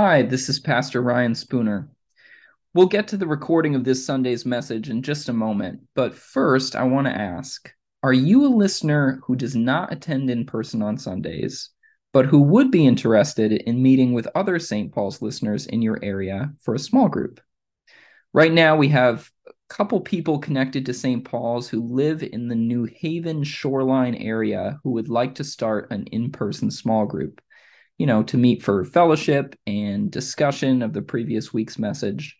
Hi, this is Pastor Ryan Spooner. We'll get to the recording of this Sunday's message in just a moment, but first I want to ask Are you a listener who does not attend in person on Sundays, but who would be interested in meeting with other St. Paul's listeners in your area for a small group? Right now, we have a couple people connected to St. Paul's who live in the New Haven shoreline area who would like to start an in person small group you know, to meet for fellowship and discussion of the previous week's message.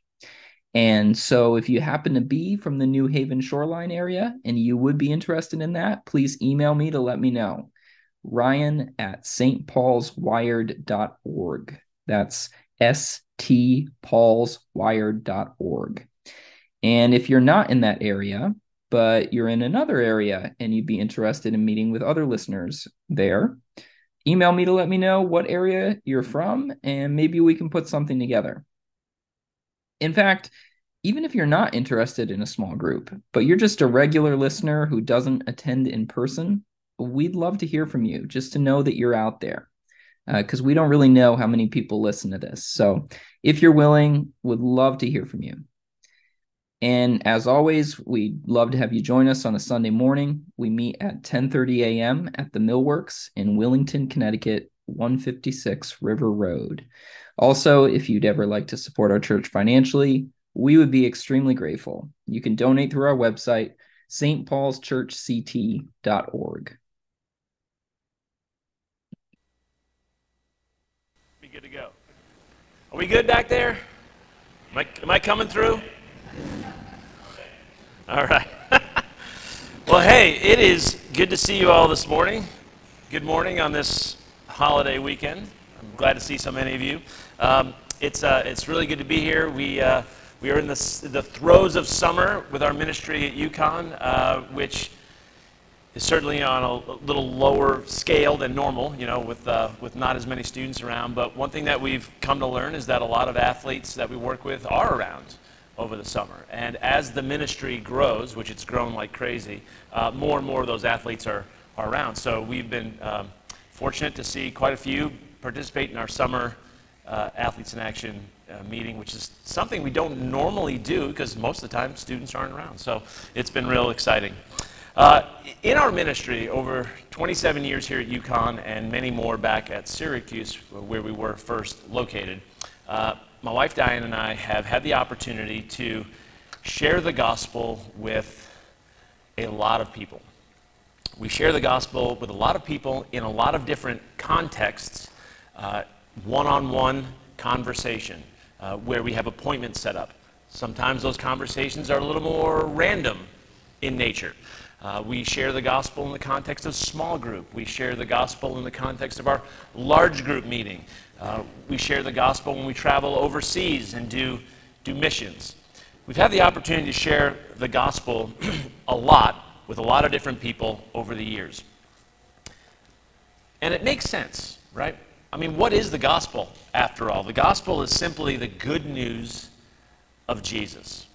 And so, if you happen to be from the New Haven shoreline area and you would be interested in that, please email me to let me know. Ryan at stpaulswired.org. That's S T paulswired.org. And if you're not in that area, but you're in another area and you'd be interested in meeting with other listeners there, email me to let me know what area you're from, and maybe we can put something together. In fact, even if you're not interested in a small group, but you're just a regular listener who doesn't attend in person, we'd love to hear from you just to know that you're out there because uh, we don't really know how many people listen to this. So if you're willing, would love to hear from you. And as always, we'd love to have you join us on a Sunday morning. We meet at 10:30 a.m. at the Millworks in Willington, Connecticut, 156 River Road. Also, if you'd ever like to support our church financially, we would be extremely grateful. You can donate through our website, stpaulschurchct.org. Be good to go. Are we good back there? Am I, am I coming through? All right. well, hey, it is good to see you all this morning. Good morning on this holiday weekend. I'm glad to see so many of you. Um, it's, uh, it's really good to be here. We, uh, we are in the, the throes of summer with our ministry at UConn, uh, which is certainly on a little lower scale than normal, you know, with, uh, with not as many students around. But one thing that we've come to learn is that a lot of athletes that we work with are around over the summer. And as the ministry grows, which it's grown like crazy, uh, more and more of those athletes are, are around. So we've been um, fortunate to see quite a few participate in our summer uh, Athletes in Action uh, meeting, which is something we don't normally do because most of the time students aren't around. So it's been real exciting. Uh, in our ministry, over 27 years here at UConn and many more back at Syracuse, where we were first located, uh, my wife Diane and I have had the opportunity to share the gospel with a lot of people. We share the gospel with a lot of people in a lot of different contexts, one on one conversation, uh, where we have appointments set up. Sometimes those conversations are a little more random in nature. Uh, we share the gospel in the context of small group. We share the gospel in the context of our large group meeting. Uh, we share the gospel when we travel overseas and do, do missions. We've had the opportunity to share the gospel a lot with a lot of different people over the years. And it makes sense, right? I mean, what is the gospel after all? The gospel is simply the good news of Jesus.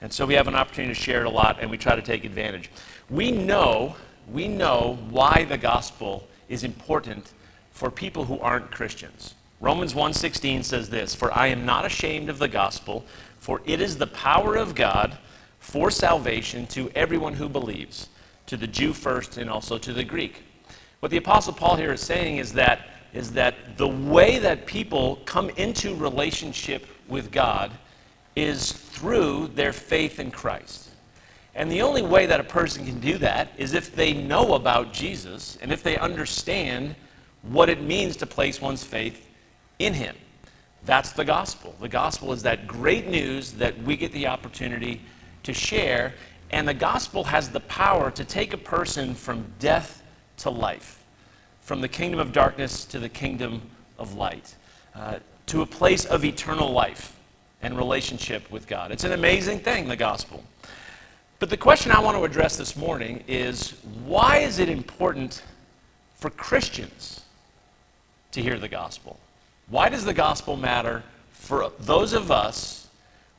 And so we have an opportunity to share it a lot and we try to take advantage. We know, we know why the gospel is important for people who aren't Christians. Romans 1:16 says this, "For I am not ashamed of the gospel, for it is the power of God for salvation to everyone who believes, to the Jew first and also to the Greek." What the apostle Paul here is saying is that is that the way that people come into relationship with God is through their faith in Christ. And the only way that a person can do that is if they know about Jesus and if they understand what it means to place one's faith in him. That's the gospel. The gospel is that great news that we get the opportunity to share, and the gospel has the power to take a person from death to life, from the kingdom of darkness to the kingdom of light, uh, to a place of eternal life and relationship with God. It's an amazing thing, the gospel. But the question I want to address this morning is why is it important for Christians to hear the gospel? Why does the gospel matter for those of us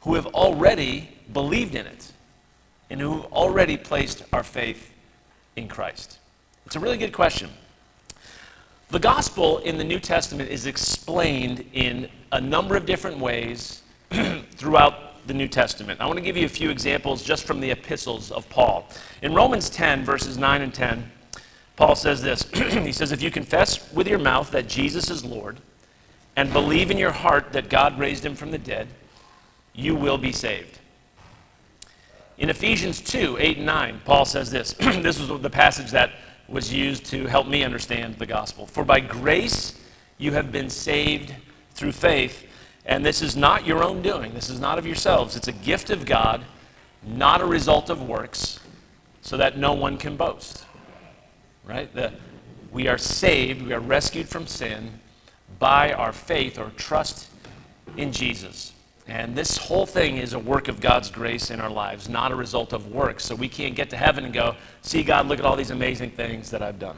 who have already believed in it and who have already placed our faith in Christ? It's a really good question. The gospel in the New Testament is explained in a number of different ways throughout the New Testament. I want to give you a few examples just from the epistles of Paul. In Romans 10, verses 9 and 10, Paul says this He says, If you confess with your mouth that Jesus is Lord and believe in your heart that God raised him from the dead, you will be saved. In Ephesians 2 8 and 9, Paul says this. this was the passage that was used to help me understand the gospel. For by grace you have been saved through faith, and this is not your own doing. This is not of yourselves. It's a gift of God, not a result of works, so that no one can boast right? The, we are saved, we are rescued from sin by our faith or trust in Jesus. And this whole thing is a work of God's grace in our lives, not a result of works. So we can't get to heaven and go, see, God, look at all these amazing things that I've done.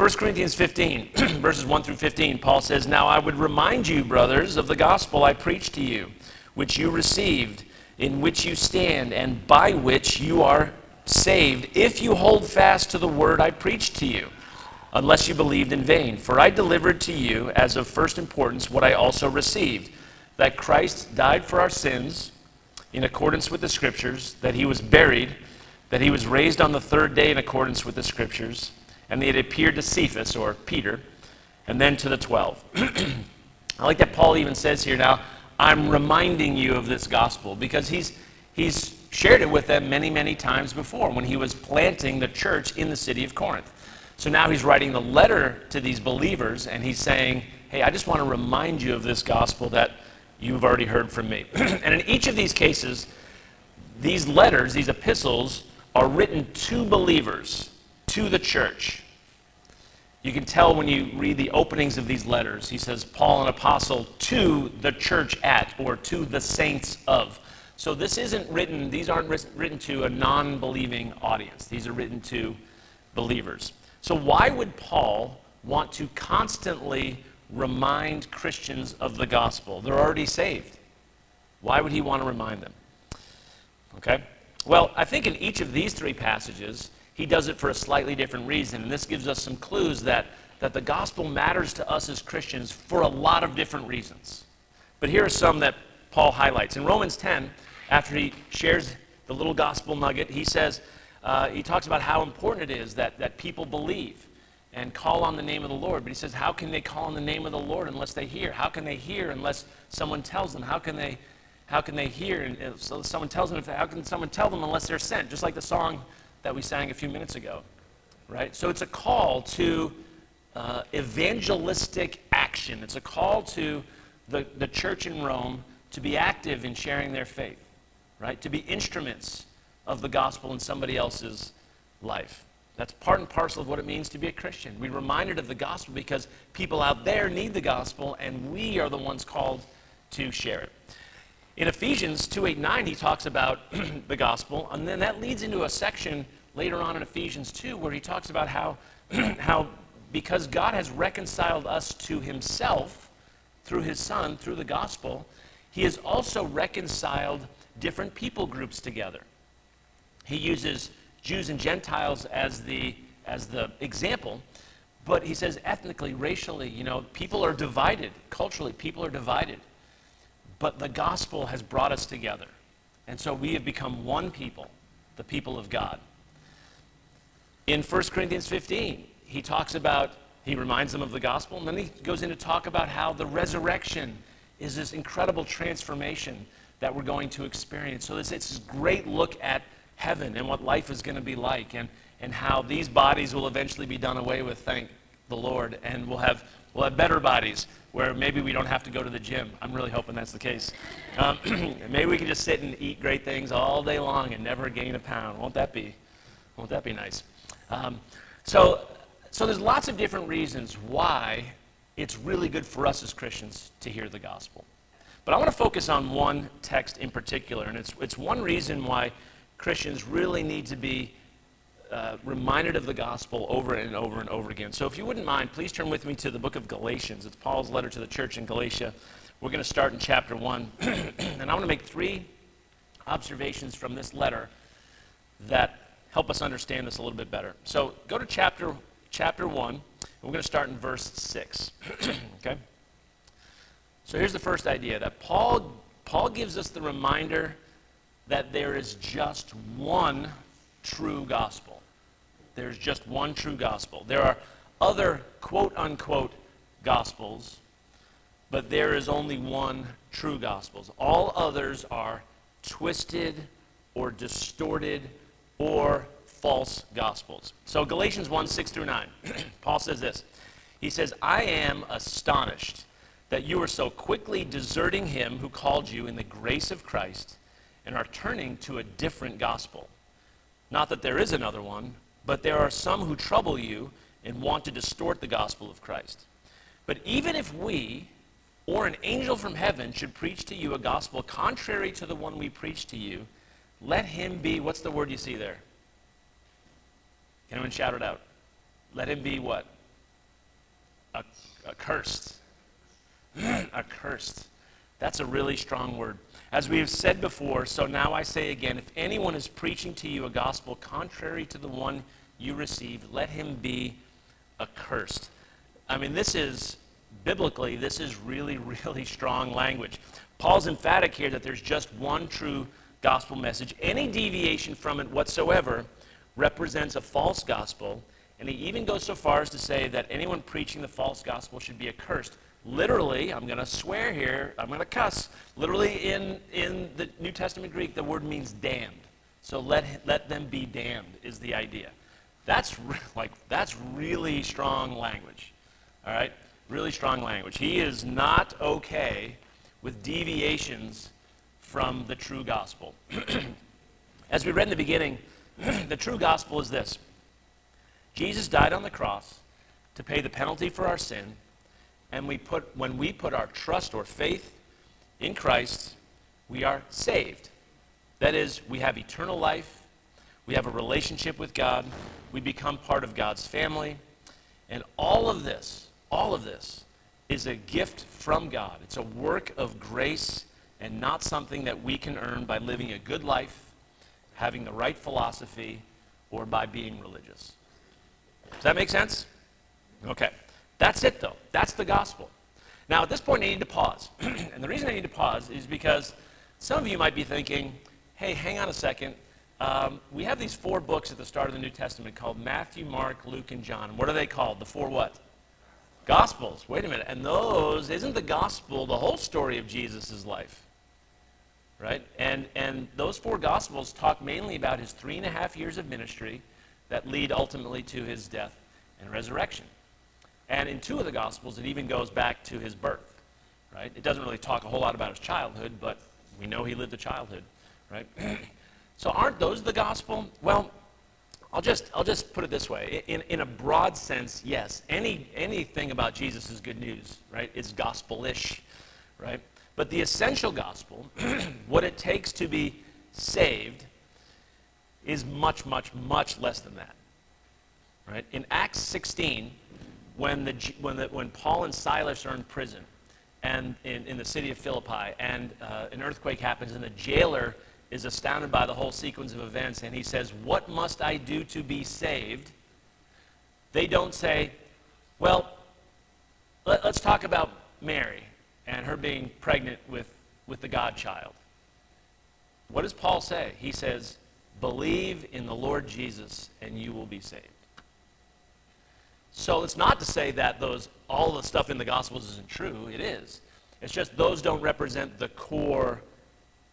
1 Corinthians 15, verses 1 through 15, Paul says, Now I would remind you, brothers, of the gospel I preached to you, which you received, in which you stand, and by which you are saved if you hold fast to the word I preached to you, unless you believed in vain. For I delivered to you as of first importance what I also received that Christ died for our sins in accordance with the Scriptures, that he was buried, that he was raised on the third day in accordance with the Scriptures, and it appeared to Cephas, or Peter, and then to the twelve. I like that Paul even says here now, I'm reminding you of this gospel because he's, he's shared it with them many, many times before when he was planting the church in the city of Corinth. So now he's writing the letter to these believers and he's saying, Hey, I just want to remind you of this gospel that you've already heard from me. and in each of these cases, these letters, these epistles, are written to believers, to the church. You can tell when you read the openings of these letters. He says, Paul, an apostle, to the church at, or to the saints of. So this isn't written, these aren't written to a non believing audience. These are written to believers. So why would Paul want to constantly remind Christians of the gospel? They're already saved. Why would he want to remind them? Okay? Well, I think in each of these three passages, he does it for a slightly different reason. And this gives us some clues that, that the gospel matters to us as Christians for a lot of different reasons. But here are some that Paul highlights. In Romans 10, after he shares the little gospel nugget, he says, uh, he talks about how important it is that, that people believe and call on the name of the Lord. But he says, how can they call on the name of the Lord unless they hear? How can they hear unless someone tells them? How can they, how can they hear? And uh, so someone tells them, if, how can someone tell them unless they're sent? Just like the song that we sang a few minutes ago, right? So it's a call to uh, evangelistic action. It's a call to the, the church in Rome to be active in sharing their faith right? To be instruments of the gospel in somebody else's life. That's part and parcel of what it means to be a Christian. We're reminded of the gospel because people out there need the gospel, and we are the ones called to share it. In Ephesians 2 8 9, he talks about the gospel, and then that leads into a section later on in Ephesians 2 where he talks about how, how because God has reconciled us to himself through his Son, through the gospel, he has also reconciled different people groups together. He uses Jews and Gentiles as the, as the example, but he says ethnically, racially, you know, people are divided. Culturally, people are divided. But the gospel has brought us together. And so we have become one people, the people of God. In 1 Corinthians 15, he talks about, he reminds them of the gospel, and then he goes in to talk about how the resurrection is this incredible transformation that we're going to experience. So it's, a great look at heaven and what life is going to be like and, and how these bodies will eventually be done away with, thank the Lord. And we'll have, we'll have better bodies where maybe we don't have to go to the gym. I'm really hoping that's the case. Um, maybe we can just sit and eat great things all day long and never gain a pound. Won't that be, won't that be nice? Um, so, so there's lots of different reasons why it's really good for us as Christians to hear the gospel. But I want to focus on one text in particular, and it's, it's one reason why Christians really need to be uh, reminded of the gospel over and over and over again. So if you wouldn't mind, please turn with me to the book of Galatians. It's Paul's letter to the church in Galatia. We're going to start in chapter 1. and I want to make three observations from this letter that help us understand this a little bit better. So go to chapter, chapter 1. We're going to start in verse 6. okay? So here's the first idea that Paul, Paul gives us the reminder that there is just one true gospel. There's just one true gospel. There are other quote unquote gospels, but there is only one true gospel. All others are twisted or distorted or false gospels. So Galatians 1 6 through 9, Paul says this. He says, I am astonished that you are so quickly deserting him who called you in the grace of Christ and are turning to a different gospel. Not that there is another one, but there are some who trouble you and want to distort the gospel of Christ. But even if we or an angel from heaven should preach to you a gospel contrary to the one we preach to you, let him be, what's the word you see there? Can anyone shout it out? Let him be what? accursed. accursed. That's a really strong word. As we have said before, so now I say again if anyone is preaching to you a gospel contrary to the one you received, let him be accursed. I mean, this is, biblically, this is really, really strong language. Paul's emphatic here that there's just one true gospel message. Any deviation from it whatsoever represents a false gospel, and he even goes so far as to say that anyone preaching the false gospel should be accursed. Literally, I'm going to swear here, I'm going to cuss. Literally, in, in the New Testament Greek, the word means damned. So let, let them be damned, is the idea. That's, re- like, that's really strong language. All right? Really strong language. He is not okay with deviations from the true gospel. As we read in the beginning, the true gospel is this Jesus died on the cross to pay the penalty for our sin and we put, when we put our trust or faith in Christ, we are saved. That is, we have eternal life, we have a relationship with God, we become part of God's family. And all of this, all of this, is a gift from God. It's a work of grace and not something that we can earn by living a good life, having the right philosophy, or by being religious. Does that make sense? Okay. That's it, though. That's the gospel. Now, at this point, I need to pause. and the reason I need to pause is because some of you might be thinking, hey, hang on a second. Um, we have these four books at the start of the New Testament called Matthew, Mark, Luke, and John. what are they called? The four what? Gospels. Wait a minute. And those, isn't the gospel the whole story of Jesus' life? Right? And, and those four gospels talk mainly about his three and a half years of ministry that lead ultimately to his death and resurrection. And in two of the Gospels, it even goes back to his birth, right? It doesn't really talk a whole lot about his childhood, but we know he lived a childhood, right? so aren't those the gospel? Well, I'll just, I'll just put it this way. In, in a broad sense, yes, any, anything about Jesus is good news, right? It's gospel-ish, right? But the essential gospel, what it takes to be saved, is much, much, much less than that, right? In Acts 16, when, the, when, the, when Paul and Silas are in prison and in, in the city of Philippi, and uh, an earthquake happens, and the jailer is astounded by the whole sequence of events, and he says, What must I do to be saved? They don't say, Well, let, us talk about Mary and her being pregnant with, with the Godchild. What does Paul say? He says, Believe in the Lord Jesus, and you will be saved. So it's not to say that those all the stuff in the Gospels isn't true. It is. It's just those don't represent the core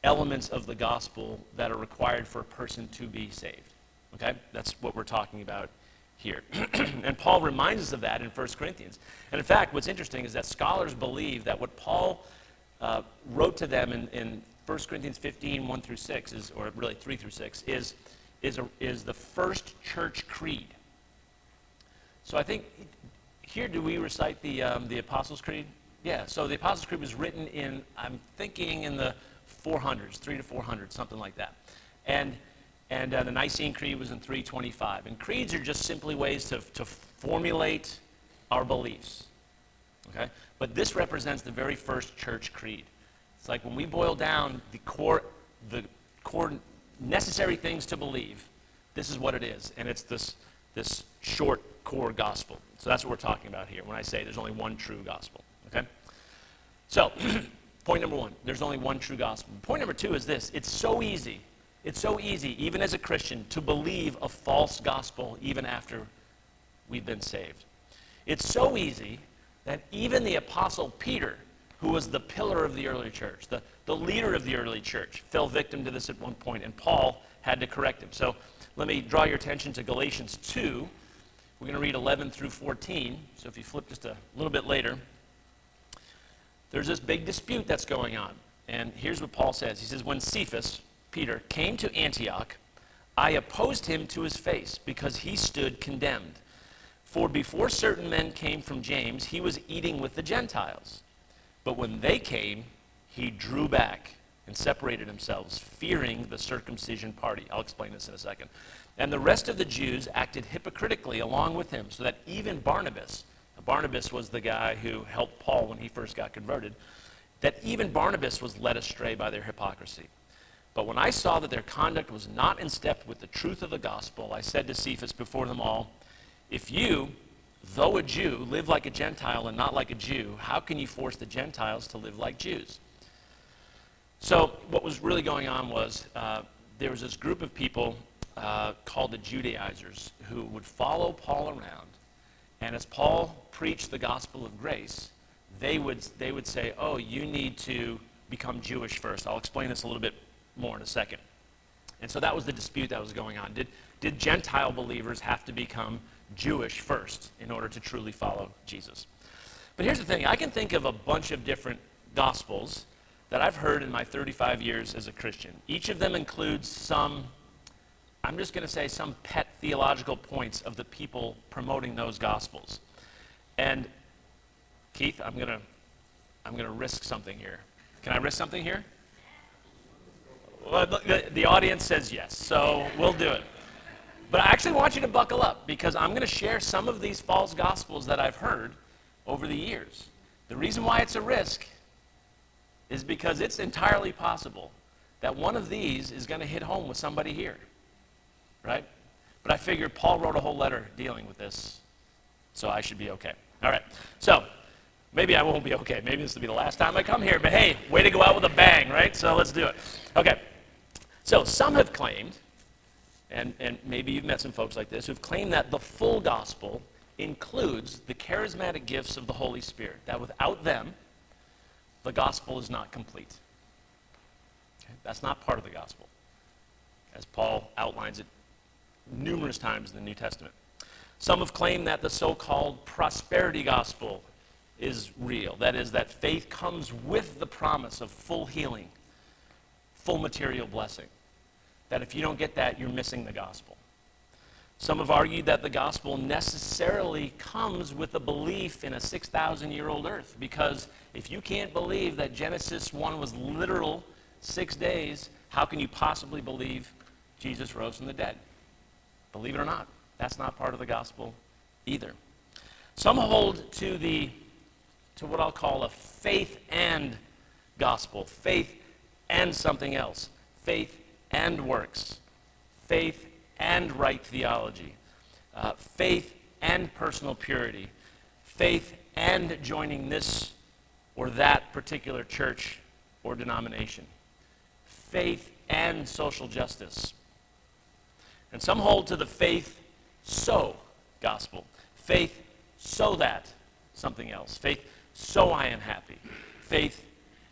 elements of the gospel that are required for a person to be saved. Okay? That's what we're talking about here. and Paul reminds us of that in 1 Corinthians. And in fact, what's interesting is that scholars believe that what Paul uh, wrote to them in, in 1 Corinthians 15, 1 through 6, is, or really 3 through 6, is, is, a, is the first church creed. So I think here, do we recite the, um, the Apostles' Creed? Yeah, so the Apostles' Creed was written in, I'm thinking in the 400s, 3 to 400, something like that. And, and uh, the Nicene Creed was in 325. And creeds are just simply ways to, to formulate our beliefs. Okay? But this represents the very first church creed. It's like when we boil down the core, the core necessary things to believe, this is what it is. And it's this, this short core gospel. So that's what we're talking about here when I say there's only one true gospel. Okay? So, point number one there's only one true gospel. Point number two is this it's so easy, it's so easy, even as a Christian, to believe a false gospel even after we've been saved. It's so easy that even the Apostle Peter, who was the pillar of the early church, the, the leader of the early church, fell victim to this at one point, and Paul had to correct him. So let me draw your attention to Galatians 2. We're going to read 11 through 14. So if you flip just a little bit later, there's this big dispute that's going on. And here's what Paul says He says, When Cephas, Peter, came to Antioch, I opposed him to his face because he stood condemned. For before certain men came from James, he was eating with the Gentiles. But when they came, he drew back and separated himself, fearing the circumcision party. I'll explain this in a second. And the rest of the Jews acted hypocritically along with him, so that even Barnabas, Barnabas was the guy who helped Paul when he first got converted, that even Barnabas was led astray by their hypocrisy. But when I saw that their conduct was not in step with the truth of the gospel, I said to Cephas before them all, If you, though a Jew, live like a Gentile and not like a Jew, how can you force the Gentiles to live like Jews? So, what was really going on was uh, there was this group of people uh, called the Judaizers who would follow Paul around. And as Paul preached the gospel of grace, they would, they would say, Oh, you need to become Jewish first. I'll explain this a little bit more in a second. And so that was the dispute that was going on. Did, did Gentile believers have to become Jewish first in order to truly follow Jesus? But here's the thing I can think of a bunch of different gospels that I've heard in my 35 years as a Christian. Each of them includes some, I'm just going to say, some pet theological points of the people promoting those gospels. And Keith, I'm going to I'm going to risk something here. Can I risk something here? Well, the, the audience says yes, so we'll do it. But I actually want you to buckle up because I'm going to share some of these false gospels that I've heard over the years. The reason why it's a risk is because it's entirely possible that one of these is going to hit home with somebody here. Right? But I figured Paul wrote a whole letter dealing with this, so I should be okay. All right. So, maybe I won't be okay. Maybe this will be the last time I come here, but hey, way to go out with a bang, right? So, let's do it. Okay. So, some have claimed, and, and maybe you've met some folks like this, who've claimed that the full gospel includes the charismatic gifts of the Holy Spirit, that without them, the gospel is not complete. Okay? That's not part of the gospel, as Paul outlines it numerous times in the New Testament. Some have claimed that the so called prosperity gospel is real. That is, that faith comes with the promise of full healing, full material blessing. That if you don't get that, you're missing the gospel. Some have argued that the gospel necessarily comes with a belief in a 6,000 year old earth, because if you can't believe that Genesis 1 was literal six days, how can you possibly believe Jesus rose from the dead? Believe it or not, that's not part of the gospel either. Some hold to the to what I'll call a faith and gospel, faith and something else, faith and works, faith and right theology, uh, faith and personal purity, faith and joining this or that particular church or denomination, faith and social justice. And some hold to the faith so gospel, faith so that something else, faith so I am happy, faith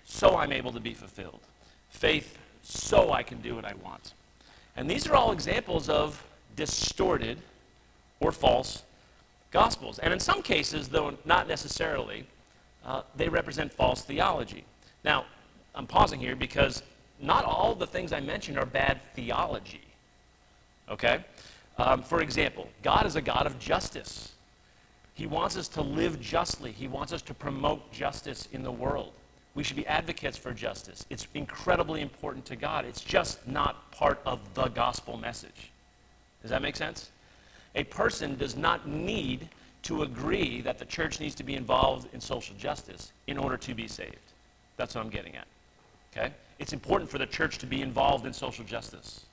so I'm able to be fulfilled, faith so I can do what I want. And these are all examples of distorted or false gospels. And in some cases, though not necessarily, uh, they represent false theology. Now, I'm pausing here because not all the things I mentioned are bad theology. Okay? Um, for example, God is a God of justice. He wants us to live justly, He wants us to promote justice in the world. We should be advocates for justice. It's incredibly important to God. It's just not part of the gospel message. Does that make sense? A person does not need to agree that the church needs to be involved in social justice in order to be saved. That's what I'm getting at. Okay? It's important for the church to be involved in social justice.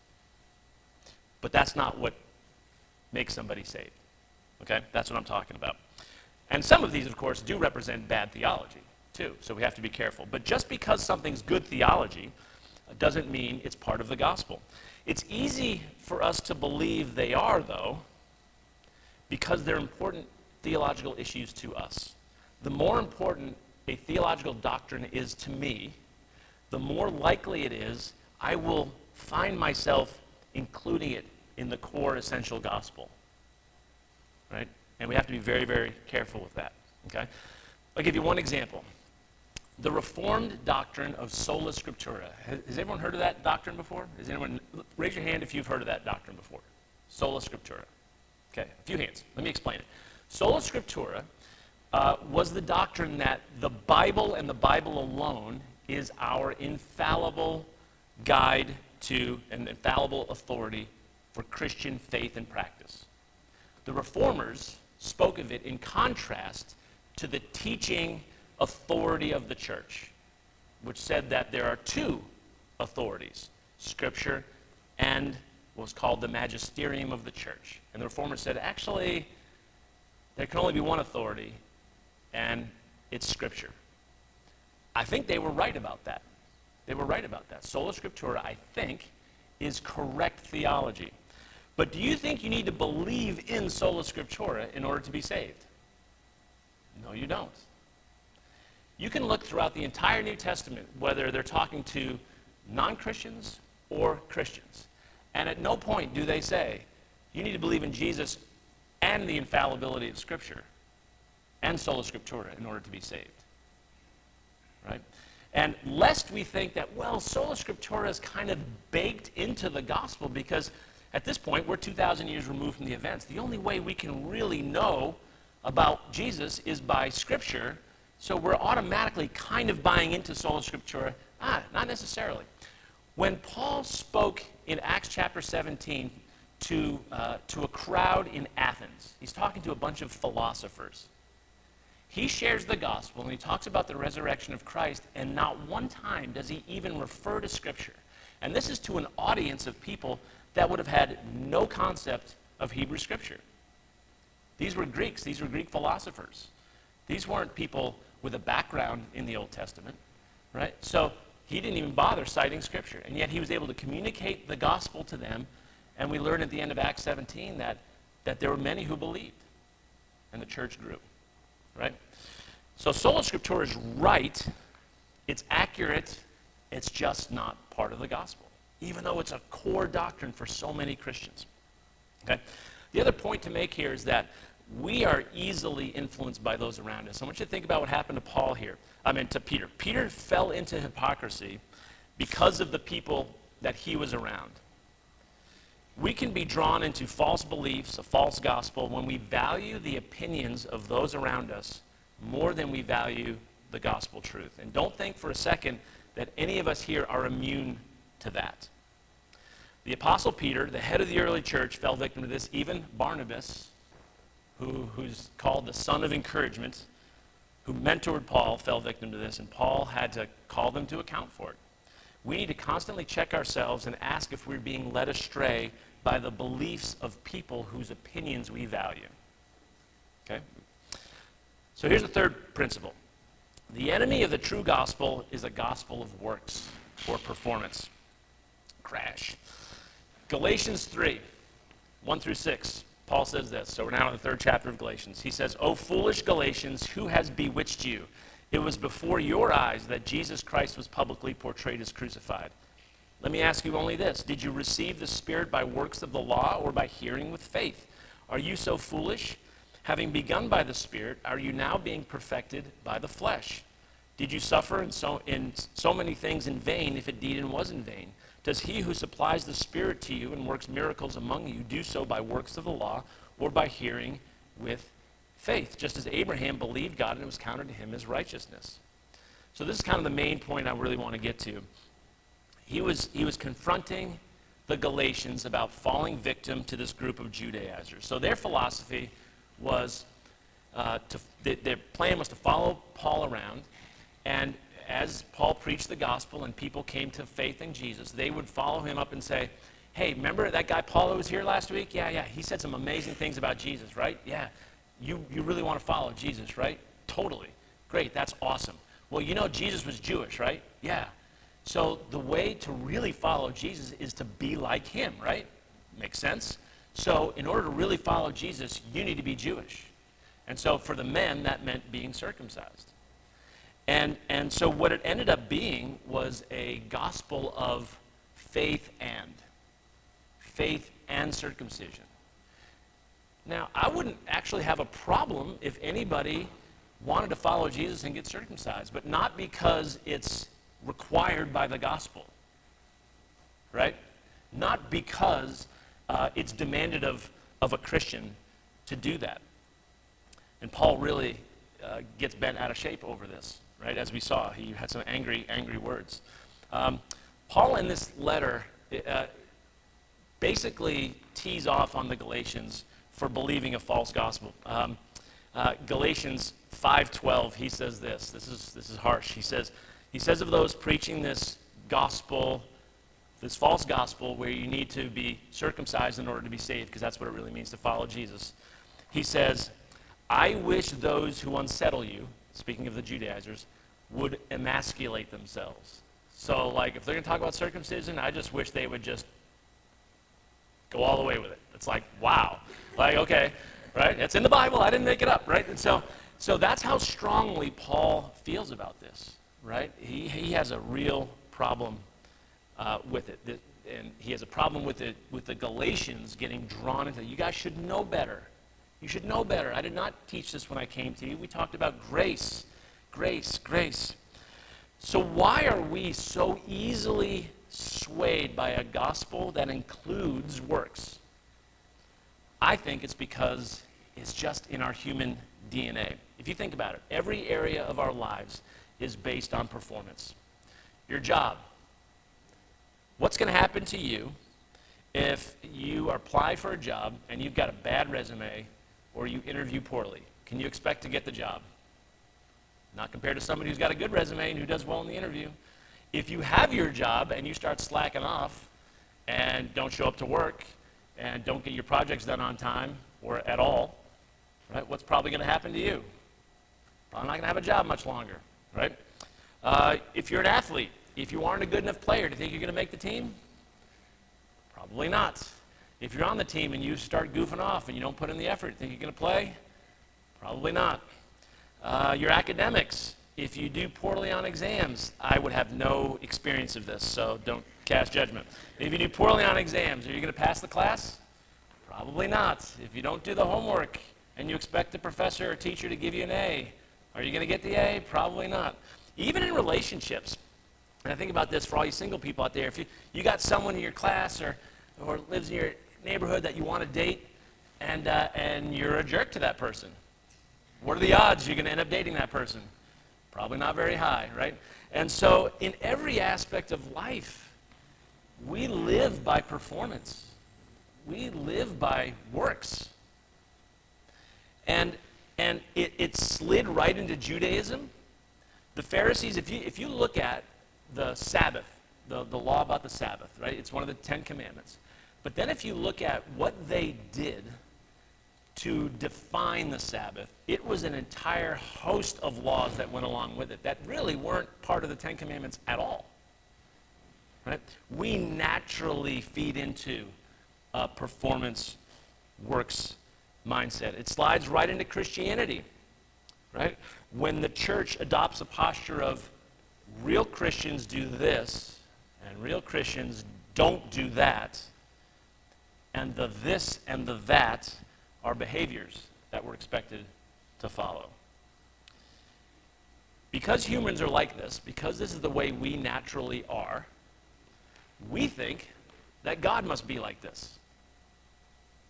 But that's not what makes somebody saved. Okay? That's what I'm talking about. And some of these, of course, do represent bad theology, too. So we have to be careful. But just because something's good theology doesn't mean it's part of the gospel. It's easy for us to believe they are, though, because they're important theological issues to us. The more important a theological doctrine is to me, the more likely it is I will find myself including it in the core essential gospel. Right? And we have to be very, very careful with that. Okay? I'll give you one example. The Reformed doctrine of sola scriptura. Has, everyone heard of that doctrine before? Has anyone raise your hand if you've heard of that doctrine before? Sola scriptura. Okay, a few hands. Let me explain it. Sola scriptura uh, was the doctrine that the Bible and the Bible alone is our infallible guide to an infallible authority for Christian faith and practice. The reformers spoke of it in contrast to the teaching authority of the church, which said that there are two authorities Scripture and what's called the magisterium of the church. And the reformers said, actually, there can only be one authority, and it's Scripture. I think they were right about that. They were right about that. Sola Scriptura, I think, is correct theology. But do you think you need to believe in sola scriptura in order to be saved? No, you don't. You can look throughout the entire New Testament, whether they're talking to non Christians or Christians. And at no point do they say, you need to believe in Jesus and the infallibility of Scripture and sola scriptura in order to be saved. Right? And lest we think that, well, sola scriptura is kind of baked into the gospel because at this point, we're 2,000 years removed from the events. The only way we can really know about Jesus is by Scripture, so we're automatically kind of buying into sola scriptura. Ah, not necessarily. When Paul spoke in Acts chapter 17 to, uh, to a crowd in Athens, he's talking to a bunch of philosophers. He shares the gospel and he talks about the resurrection of Christ, and not one time does he even refer to Scripture. And this is to an audience of people that would have had no concept of Hebrew Scripture. These were Greeks, these were Greek philosophers. These weren't people with a background in the Old Testament, right? So he didn't even bother citing Scripture, and yet he was able to communicate the gospel to them. And we learn at the end of Acts 17 that, that there were many who believed, and the church grew, right? So sola scriptura is right, it's accurate, it's just not part of the gospel even though it's a core doctrine for so many Christians. Okay? The other point to make here is that we are easily influenced by those around us. I want you to think about what happened to Paul here. I mean, to Peter. Peter fell into hypocrisy because of the people that he was around. We can be drawn into false beliefs, a false gospel, when we value the opinions of those around us more than we value the gospel truth. And don't think for a second that any of us here are immune to that. The Apostle Peter, the head of the early church, fell victim to this. Even Barnabas, who, who's called the son of encouragement, who mentored Paul, fell victim to this, and Paul had to call them to account for it. We need to constantly check ourselves and ask if we're being led astray by the beliefs of people whose opinions we value. Okay? So here's the third principle the enemy of the true gospel is a gospel of works or performance. Crash. Galatians 3, 1 through 6. Paul says this. So we're now in the third chapter of Galatians. He says, O foolish Galatians, who has bewitched you? It was before your eyes that Jesus Christ was publicly portrayed as crucified. Let me ask you only this Did you receive the Spirit by works of the law or by hearing with faith? Are you so foolish? Having begun by the Spirit, are you now being perfected by the flesh? Did you suffer in so, in so many things in vain if indeed it was in vain? Does he who supplies the Spirit to you and works miracles among you do so by works of the law or by hearing with faith, just as Abraham believed God and it was counted to him as righteousness? So, this is kind of the main point I really want to get to. He was, he was confronting the Galatians about falling victim to this group of Judaizers. So, their philosophy was uh, to, their plan was to follow Paul around and as Paul preached the gospel and people came to faith in Jesus, they would follow him up and say, Hey, remember that guy Paul who was here last week? Yeah, yeah. He said some amazing things about Jesus, right? Yeah. You, you really want to follow Jesus, right? Totally. Great. That's awesome. Well, you know Jesus was Jewish, right? Yeah. So the way to really follow Jesus is to be like him, right? Makes sense? So in order to really follow Jesus, you need to be Jewish. And so for the men, that meant being circumcised. And, and so what it ended up being was a gospel of faith and. Faith and circumcision. Now, I wouldn't actually have a problem if anybody wanted to follow Jesus and get circumcised, but not because it's required by the gospel, right? Not because uh, it's demanded of, of a Christian to do that. And Paul really uh, gets bent out of shape over this, right? As we saw, he had some angry, angry words. Um, Paul, in this letter, uh, basically tees off on the Galatians for believing a false gospel. Um, uh, Galatians 5:12, he says this. This is this is harsh. He says, he says of those preaching this gospel, this false gospel, where you need to be circumcised in order to be saved, because that's what it really means to follow Jesus. He says, I wish those who unsettle you, speaking of the Judaizers, would emasculate themselves. So, like, if they're going to talk about circumcision, I just wish they would just go all the way with it. It's like, wow. Like, okay, right? It's in the Bible. I didn't make it up, right? And so, so that's how strongly Paul feels about this, right? He, he has a real problem uh, with it. And he has a problem with, it, with the Galatians getting drawn into it. You guys should know better. You should know better. I did not teach this when I came to you. We talked about grace, grace, grace. So, why are we so easily swayed by a gospel that includes works? I think it's because it's just in our human DNA. If you think about it, every area of our lives is based on performance. Your job. What's going to happen to you if you apply for a job and you've got a bad resume or you interview poorly? Can you expect to get the job? Not compared to somebody who's got a good resume and who does well in the interview. If you have your job and you start slacking off and don't show up to work and don't get your projects done on time or at all, right, what's probably going to happen to you? Probably not going to have a job much longer, right? Uh, if you're an athlete, if you aren't a good enough player, do you think you're going to make the team? Probably not. If you're on the team and you start goofing off and you don't put in the effort, think you're going to play? Probably not. Uh, your academics, if you do poorly on exams, I would have no experience of this, so don't cast judgment. If you do poorly on exams, are you going to pass the class? Probably not. If you don't do the homework and you expect the professor or teacher to give you an A, are you going to get the A? Probably not. Even in relationships, and I think about this for all you single people out there, if you, you got someone in your class or, or lives in your neighborhood that you want to date, and, uh, and you're a jerk to that person. What are the odds you're going to end up dating that person? Probably not very high, right? And so, in every aspect of life, we live by performance. We live by works. And, and it, it slid right into Judaism. The Pharisees, if you, if you look at the Sabbath, the, the law about the Sabbath, right? It's one of the Ten Commandments. But then if you look at what they did to define the Sabbath, it was an entire host of laws that went along with it that really weren't part of the Ten Commandments at all. Right? We naturally feed into a performance works mindset. It slides right into Christianity. Right? When the church adopts a posture of real Christians do this and real Christians don't do that, and the this and the that are behaviors that we're expected to follow. Because humans are like this, because this is the way we naturally are, we think that God must be like this.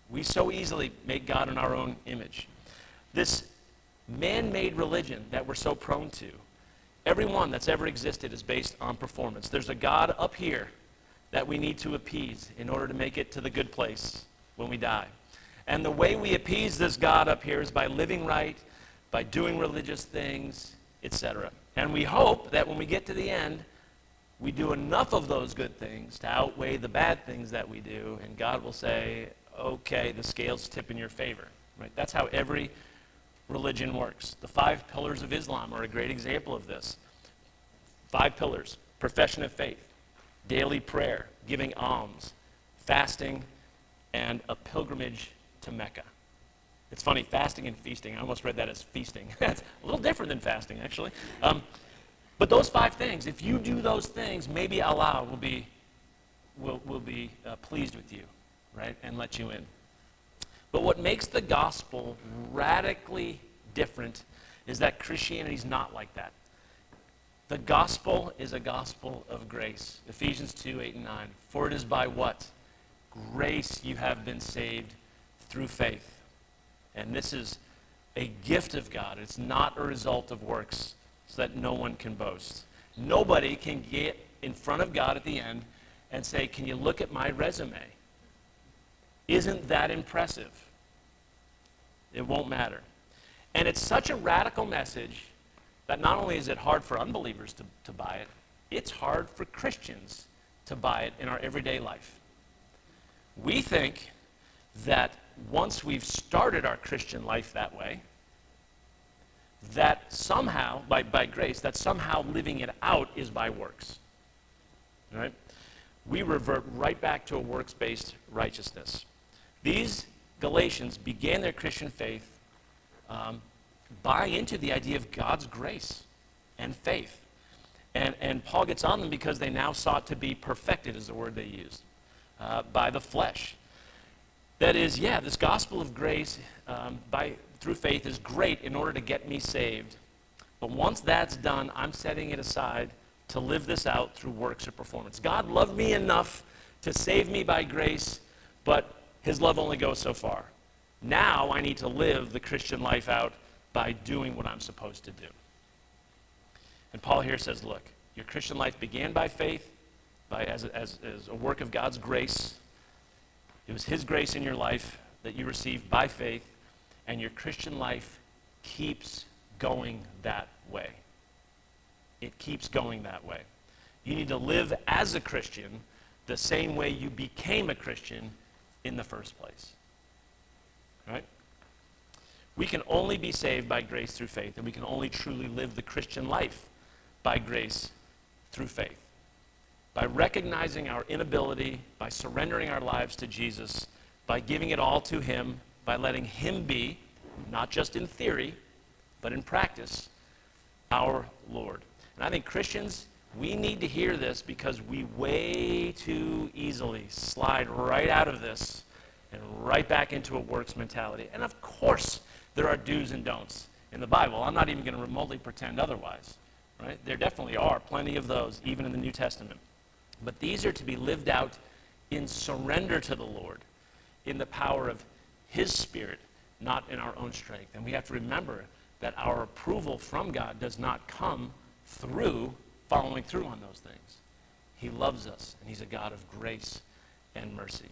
We so easily make God in our own image. This man made religion that we're so prone to, every one that's ever existed is based on performance. There's a God up here that we need to appease in order to make it to the good place when we die. And the way we appease this God up here is by living right, by doing religious things, etc. And we hope that when we get to the end, we do enough of those good things to outweigh the bad things that we do, and God will say, okay, the scales tip in your favor. Right? That's how every religion works. The five pillars of Islam are a great example of this. Five pillars profession of faith, daily prayer, giving alms, fasting, and a pilgrimage to Mecca. It's funny, fasting and feasting. I almost read that as feasting. That's a little different than fasting, actually. Um, but those five things, if you do those things, maybe Allah will be, will, will be uh, pleased with you, right, and let you in. But what makes the gospel radically different is that Christianity is not like that. The gospel is a gospel of grace. Ephesians 2 8 and 9. For it is by what? Grace you have been saved through faith. And this is a gift of God. It's not a result of works, so that no one can boast. Nobody can get in front of God at the end and say, Can you look at my resume? Isn't that impressive? It won't matter. And it's such a radical message that not only is it hard for unbelievers to, to buy it, it's hard for Christians to buy it in our everyday life. We think that once we've started our Christian life that way, that somehow, by, by grace, that somehow living it out is by works. Right? We revert right back to a works based righteousness. These Galatians began their Christian faith um, buy into the idea of God's grace and faith. And, and Paul gets on them because they now sought to be perfected, is the word they used, uh, by the flesh. That is, yeah, this gospel of grace um, by, through faith is great in order to get me saved. But once that's done, I'm setting it aside to live this out through works or performance. God loved me enough to save me by grace, but his love only goes so far. Now I need to live the Christian life out by doing what I'm supposed to do. And Paul here says, look, your Christian life began by faith, by, as, a, as, as a work of God's grace. It was His grace in your life that you received by faith, and your Christian life keeps going that way. It keeps going that way. You need to live as a Christian the same way you became a Christian in the first place. Right? We can only be saved by grace through faith, and we can only truly live the Christian life by grace through faith. By recognizing our inability, by surrendering our lives to Jesus, by giving it all to Him, by letting Him be, not just in theory, but in practice, our Lord. And I think Christians, we need to hear this because we way too easily slide right out of this and right back into a works mentality. And of course, there are do's and don'ts in the Bible. I'm not even going to remotely pretend otherwise. Right? There definitely are plenty of those, even in the New Testament. But these are to be lived out in surrender to the Lord, in the power of His Spirit, not in our own strength. And we have to remember that our approval from God does not come through following through on those things. He loves us, and He's a God of grace and mercy.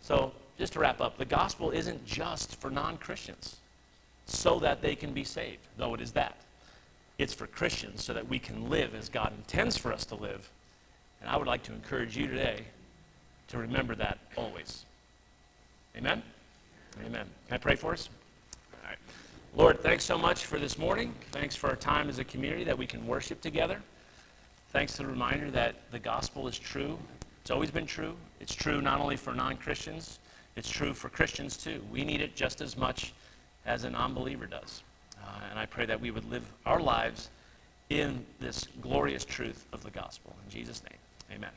So, just to wrap up, the gospel isn't just for non Christians so that they can be saved, though it is that. It's for Christians so that we can live as God intends for us to live. And I would like to encourage you today to remember that always. Amen? Amen. Can I pray for us? All right. Lord, thanks so much for this morning. Thanks for our time as a community that we can worship together. Thanks for the reminder that the gospel is true. It's always been true. It's true not only for non Christians, it's true for Christians too. We need it just as much as a non believer does. Uh, and I pray that we would live our lives in this glorious truth of the gospel. In Jesus' name, amen.